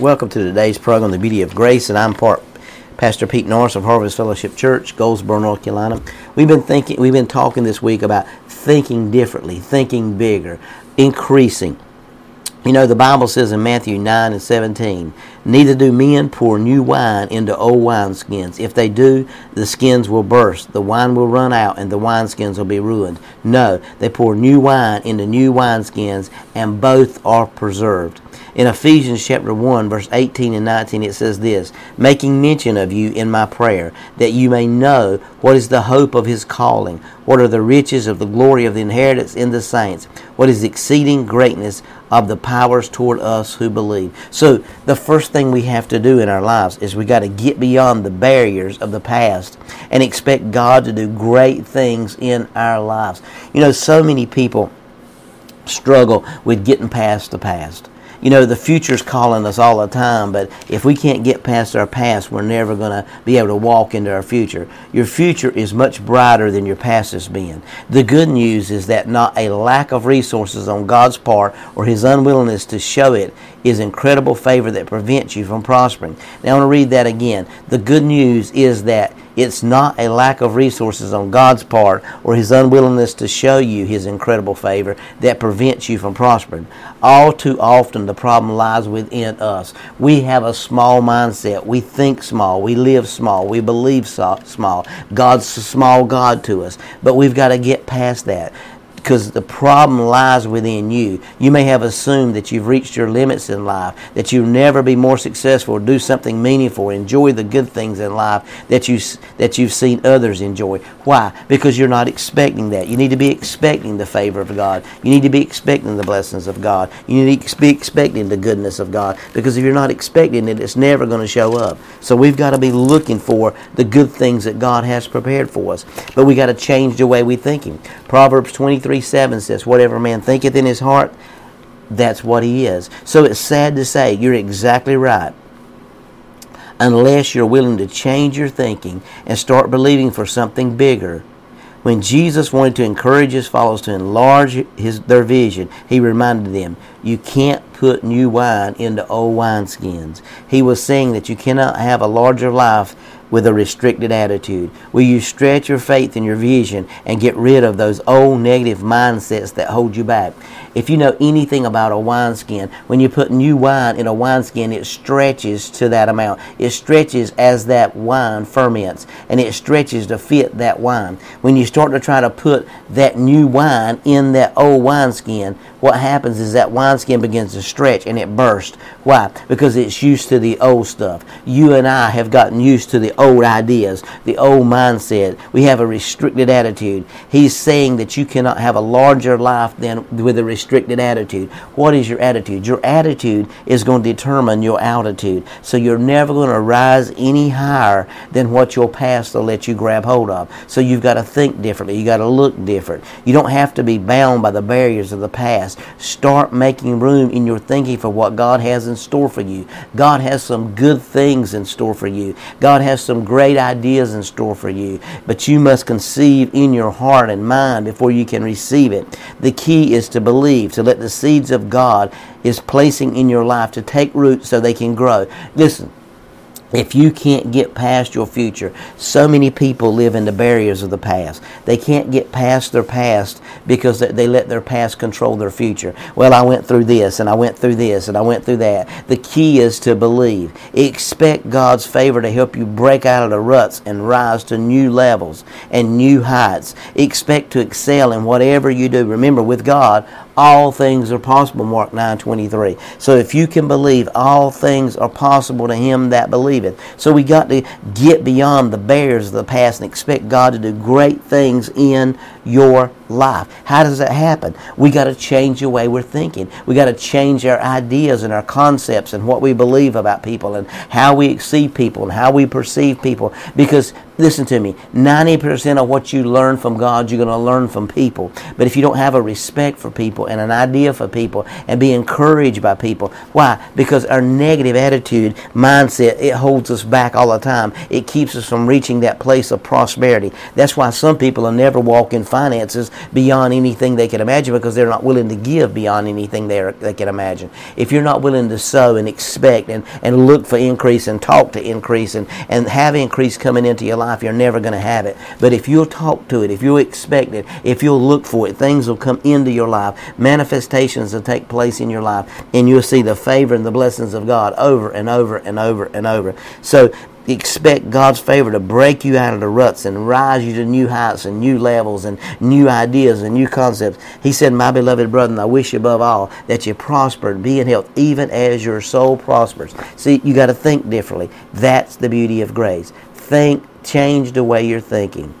Welcome to today's program, The Beauty of Grace, and I'm part Pastor Pete Norris of Harvest Fellowship Church, Goldsboro, North Carolina. We've been thinking, we've been talking this week about thinking differently, thinking bigger, increasing. You know, the Bible says in Matthew 9 and 17, Neither do men pour new wine into old wineskins. If they do, the skins will burst, the wine will run out, and the wineskins will be ruined. No, they pour new wine into new wineskins, and both are preserved. In Ephesians chapter 1, verse 18 and 19, it says this Making mention of you in my prayer, that you may know what is the hope of his calling, what are the riches of the glory of the inheritance in the saints, what is exceeding greatness of the powers toward us who believe. So, the first thing we have to do in our lives is we got to get beyond the barriers of the past and expect God to do great things in our lives. You know, so many people struggle with getting past the past you know, the future's calling us all the time, but if we can't get past our past, we're never going to be able to walk into our future. Your future is much brighter than your past has been. The good news is that not a lack of resources on God's part or His unwillingness to show it is incredible favor that prevents you from prospering. Now, I want to read that again. The good news is that it's not a lack of resources on God's part or His unwillingness to show you His incredible favor that prevents you from prospering. All too often, the problem lies within us. We have a small mindset. We think small. We live small. We believe small. God's a small God to us. But we've got to get past that because the problem lies within you. You may have assumed that you've reached your limits in life, that you'll never be more successful, do something meaningful, enjoy the good things in life that you that you've seen others enjoy. Why? Because you're not expecting that. You need to be expecting the favor of God. You need to be expecting the blessings of God. You need to be expecting the goodness of God. Because if you're not expecting it, it's never going to show up. So we've got to be looking for the good things that God has prepared for us. But we got to change the way we thinking. Proverbs 23 3 7 says, Whatever man thinketh in his heart, that's what he is. So it's sad to say, you're exactly right. Unless you're willing to change your thinking and start believing for something bigger. When Jesus wanted to encourage his followers to enlarge his, their vision, he reminded them, You can't put new wine into old wineskins. He was saying that you cannot have a larger life with a restricted attitude? Will you stretch your faith and your vision and get rid of those old negative mindsets that hold you back? If you know anything about a wineskin, when you put new wine in a wineskin, it stretches to that amount. It stretches as that wine ferments, and it stretches to fit that wine. When you start to try to put that new wine in that old wineskin, what happens is that wineskin begins to stretch and it bursts. Why? Because it's used to the old stuff. You and I have gotten used to the old ideas, the old mindset. We have a restricted attitude. He's saying that you cannot have a larger life than with a restricted attitude. What is your attitude? Your attitude is going to determine your altitude. So you're never going to rise any higher than what your past will let you grab hold of. So you've got to think differently. You got to look different. You don't have to be bound by the barriers of the past. Start making room in your thinking for what God has in store for you. God has some good things in store for you. God has some great ideas in store for you, but you must conceive in your heart and mind before you can receive it. The key is to believe, to let the seeds of God is placing in your life to take root so they can grow. Listen, if you can't get past your future, so many people live in the barriers of the past. They can't get past their past because they let their past control their future. Well, I went through this and I went through this and I went through that. The key is to believe. Expect God's favor to help you break out of the ruts and rise to new levels and new heights. Expect to excel in whatever you do. Remember, with God, all things are possible mark 9:23 so if you can believe all things are possible to him that believeth. So we got to get beyond the barriers of the past and expect god to do great things in your life. How does that happen? We got to change the way we're thinking. We got to change our ideas and our concepts and what we believe about people and how we see people and how we perceive people. Because listen to me 90% of what you learn from god you're going to learn from people. But if you don't have a respect for people and an idea for people and be encouraged by people why? Because our negative attitude mindset it holds us back all the time. It keeps us from reaching that place of prosperity. That's why some people will never walk in finances beyond anything they can imagine because they're not willing to give beyond anything they, are, they can imagine. If you're not willing to sow and expect and, and look for increase and talk to increase and, and have increase coming into your life, you're never going to have it. But if you'll talk to it, if you'll expect it, if you'll look for it, things will come into your life. Manifestations will take place in your life, and you'll see the favor and the blessings of God over and over and over and over. So expect God's favor to break you out of the ruts and rise you to new heights and new levels and new ideas and new concepts. He said, My beloved brethren, I wish you above all that you prosper and be in health, even as your soul prospers. See, you got to think differently. That's the beauty of grace. Think, change the way you're thinking.